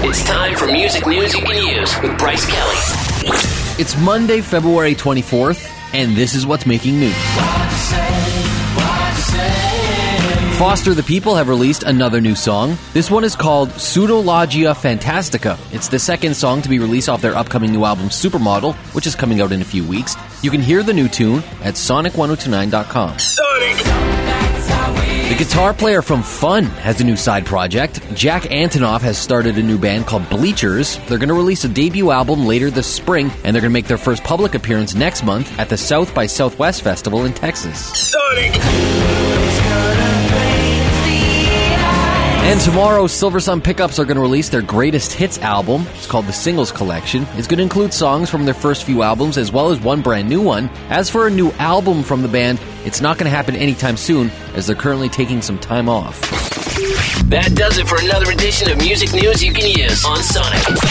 It's time for music news you can use with Bryce Kelly. It's Monday, February 24th, and this is what's making news. Foster the People have released another new song. This one is called Pseudologia Fantastica. It's the second song to be released off their upcoming new album Supermodel, which is coming out in a few weeks. You can hear the new tune at sonic1029.com. The guitar player from Fun has a new side project. Jack Antonoff has started a new band called Bleachers. They're going to release a debut album later this spring, and they're going to make their first public appearance next month at the South by Southwest Festival in Texas. Sonic! And tomorrow, Silversun Pickups are going to release their greatest hits album. It's called the Singles Collection. It's going to include songs from their first few albums as well as one brand new one. As for a new album from the band, it's not going to happen anytime soon as they're currently taking some time off. That does it for another edition of music news you can use on Sonic.